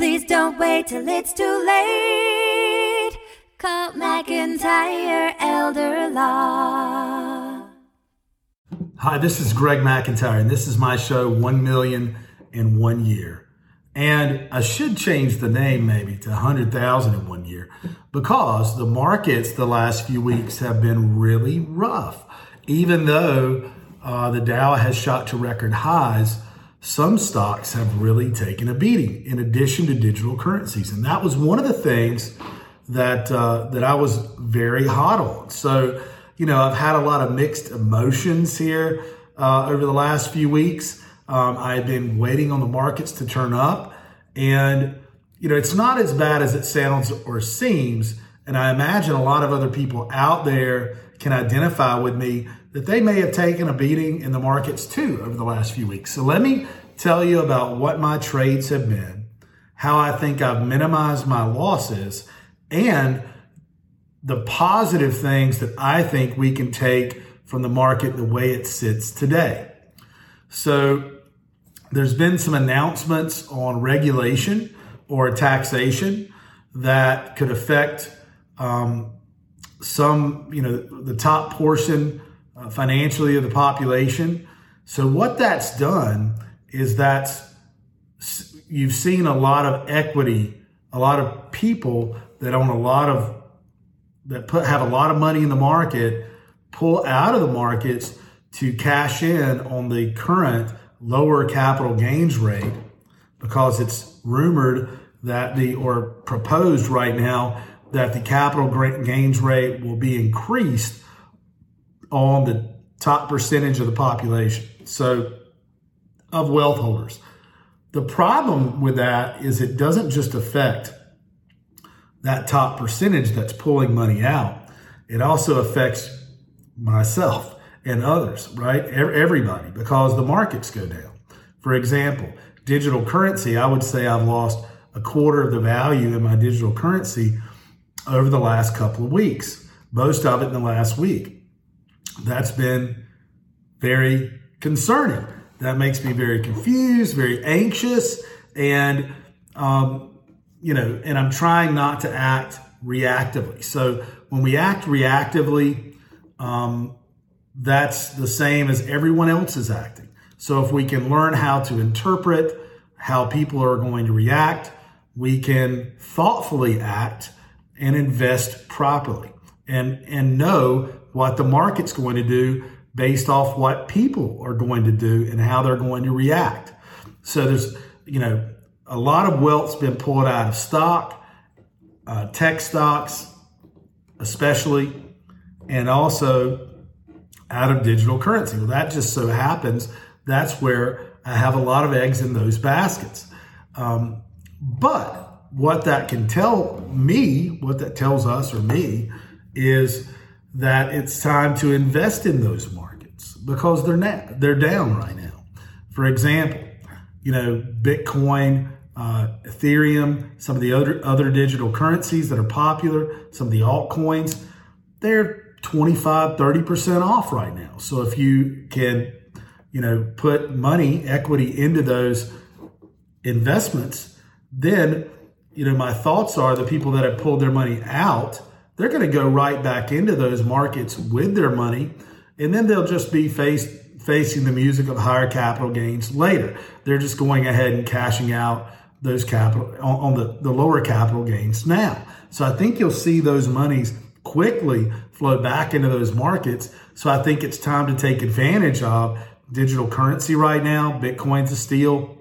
Please don't wait till it's too late. Call McIntyre Elder Law. Hi, this is Greg McIntyre, and this is my show, One Million in One Year. And I should change the name maybe to 100,000 in one year because the markets the last few weeks have been really rough. Even though uh, the Dow has shot to record highs, some stocks have really taken a beating in addition to digital currencies. And that was one of the things that, uh, that I was very hot on. So, you know, I've had a lot of mixed emotions here uh, over the last few weeks. Um, I've been waiting on the markets to turn up. And, you know, it's not as bad as it sounds or seems. And I imagine a lot of other people out there can identify with me that they may have taken a beating in the markets too over the last few weeks. So let me tell you about what my trades have been, how I think I've minimized my losses, and the positive things that I think we can take from the market the way it sits today. So there's been some announcements on regulation or taxation that could affect um, some, you know, the top portion financially of the population. So what that's done is that you've seen a lot of equity, a lot of people that own a lot of that put have a lot of money in the market pull out of the markets to cash in on the current lower capital gains rate because it's rumored that the or proposed right now that the capital gains rate will be increased on the top percentage of the population. So, of wealth holders. The problem with that is it doesn't just affect that top percentage that's pulling money out, it also affects myself and others, right? Everybody, because the markets go down. For example, digital currency, I would say I've lost a quarter of the value in my digital currency over the last couple of weeks, most of it in the last week that's been very concerning. That makes me very confused, very anxious, and um, you know, and I'm trying not to act reactively. So when we act reactively, um, that's the same as everyone else is acting. So if we can learn how to interpret how people are going to react, we can thoughtfully act and invest properly and and know what the market's going to do based off what people are going to do and how they're going to react. So there's, you know, a lot of wealth's been pulled out of stock, uh, tech stocks, especially, and also out of digital currency. Well, that just so happens that's where I have a lot of eggs in those baskets. Um, but what that can tell me, what that tells us or me, is that it's time to invest in those markets because they're not, they're down right now. For example, you know, Bitcoin, uh, Ethereum, some of the other other digital currencies that are popular, some of the altcoins, they're 25, 30% off right now. So if you can, you know, put money, equity into those investments, then, you know, my thoughts are the people that have pulled their money out they're going to go right back into those markets with their money, and then they'll just be faced, facing the music of higher capital gains later. They're just going ahead and cashing out those capital on, on the, the lower capital gains now. So I think you'll see those monies quickly flow back into those markets. So I think it's time to take advantage of digital currency right now. Bitcoin's a steal,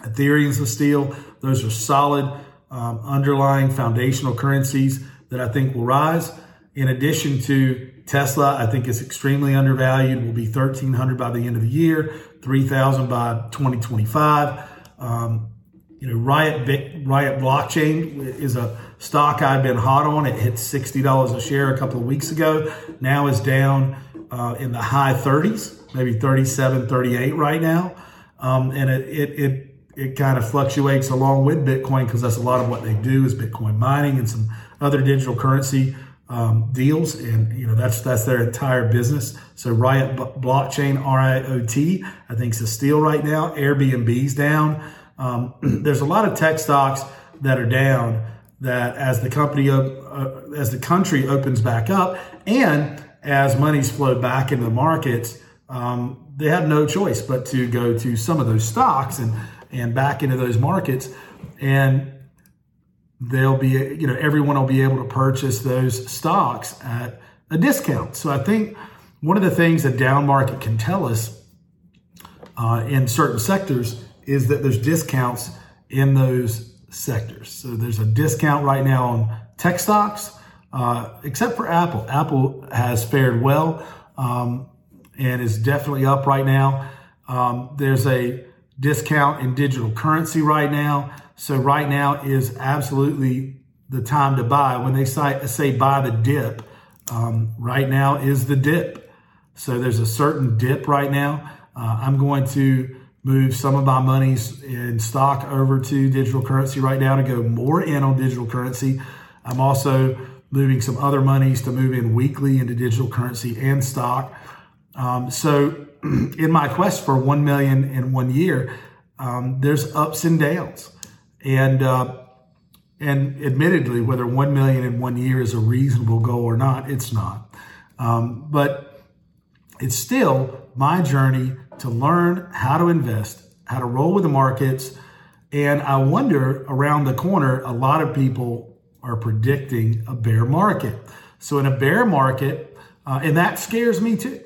Ethereum's a steal. Those are solid um, underlying foundational currencies that I think will rise. In addition to Tesla, I think it's extremely undervalued. Will be 1,300 by the end of the year, 3,000 by 2025. Um, you know, Riot Riot Blockchain is a stock I've been hot on. It hit $60 a share a couple of weeks ago. Now is down uh, in the high 30s, maybe 37, 38 right now. Um, and it, it, it it kind of fluctuates along with Bitcoin because that's a lot of what they do is Bitcoin mining and some other digital currency um, deals, and you know that's that's their entire business. So Riot Blockchain, R I think is a steal right now. Airbnb's down. Um, there's a lot of tech stocks that are down that as the company uh, as the country opens back up and as money's flowed back into the markets, um, they have no choice but to go to some of those stocks and and back into those markets, and they'll be you know everyone will be able to purchase those stocks at a discount. So I think one of the things that down market can tell us uh, in certain sectors is that there's discounts in those sectors. So there's a discount right now on tech stocks, uh, except for Apple. Apple has fared well um, and is definitely up right now. Um, there's a discount in digital currency right now. So right now is absolutely the time to buy. When they say, say buy the dip, um, right now is the dip. So there's a certain dip right now. Uh, I'm going to move some of my monies in stock over to digital currency right now to go more in on digital currency. I'm also moving some other monies to move in weekly into digital currency and stock. Um, so, in my quest for 1 million in one year, um, there's ups and downs. And, uh, and admittedly, whether 1 million in one year is a reasonable goal or not, it's not. Um, but it's still my journey to learn how to invest, how to roll with the markets. And I wonder around the corner, a lot of people are predicting a bear market. So, in a bear market, uh, and that scares me too.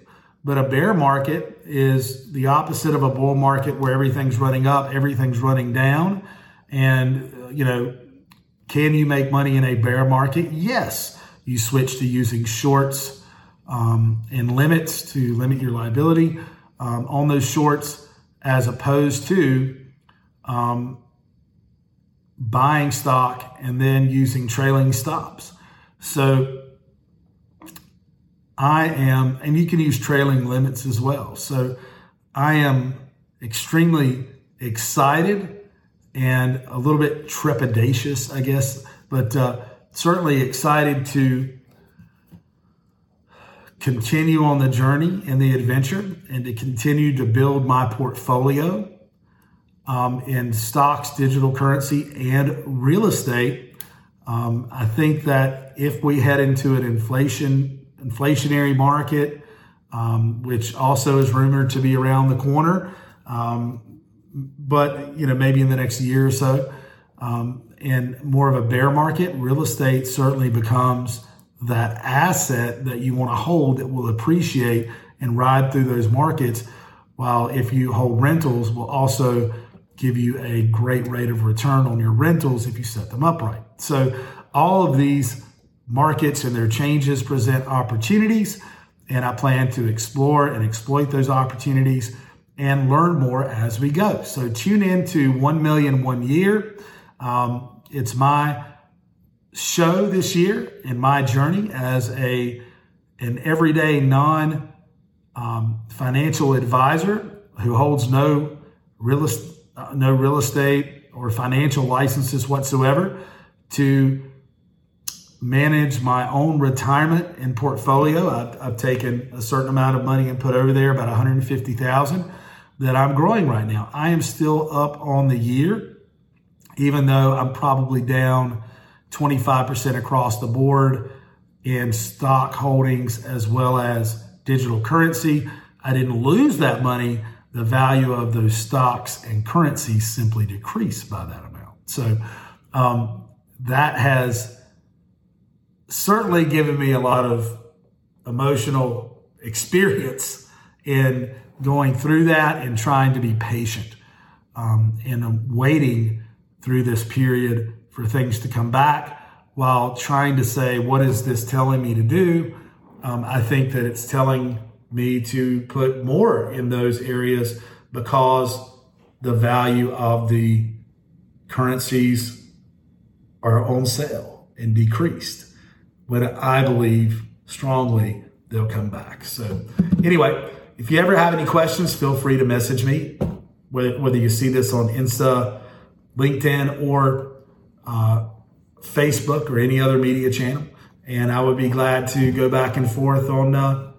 But a bear market is the opposite of a bull market where everything's running up, everything's running down. And, uh, you know, can you make money in a bear market? Yes. You switch to using shorts um, and limits to limit your liability um, on those shorts as opposed to um, buying stock and then using trailing stops. So I am, and you can use trailing limits as well. So I am extremely excited and a little bit trepidatious, I guess, but uh, certainly excited to continue on the journey and the adventure and to continue to build my portfolio um, in stocks, digital currency, and real estate. Um, I think that if we head into an inflation inflationary market, um, which also is rumored to be around the corner, um, but you know maybe in the next year or so, um, and more of a bear market, real estate certainly becomes that asset that you want to hold that will appreciate and ride through those markets. While if you hold rentals, will also give you a great rate of return on your rentals if you set them up right. So all of these markets and their changes present opportunities, and I plan to explore and exploit those opportunities and learn more as we go. So tune in to 1 million one year. Um, it's my show this year in my journey as a an everyday non um, financial advisor who holds no real uh, no real estate or financial licenses whatsoever to manage my own retirement and portfolio. I've, I've taken a certain amount of money and put over there about 150,000 that I'm growing right now. I am still up on the year, even though I'm probably down 25% across the board in stock holdings as well as digital currency. I didn't lose that money. The value of those stocks and currencies simply decreased by that amount. So um, that has certainly given me a lot of emotional experience in going through that and trying to be patient um, and waiting through this period for things to come back while trying to say, what is this telling me to do? Um, I think that it's telling me to put more in those areas because the value of the currencies are on sale and decreased. But I believe strongly they'll come back. So, anyway, if you ever have any questions, feel free to message me, whether you see this on Insta, LinkedIn, or uh, Facebook or any other media channel. And I would be glad to go back and forth on uh,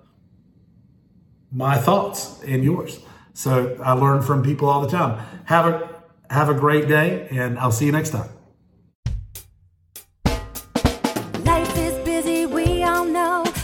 my thoughts and yours. So I learn from people all the time. Have a have a great day, and I'll see you next time.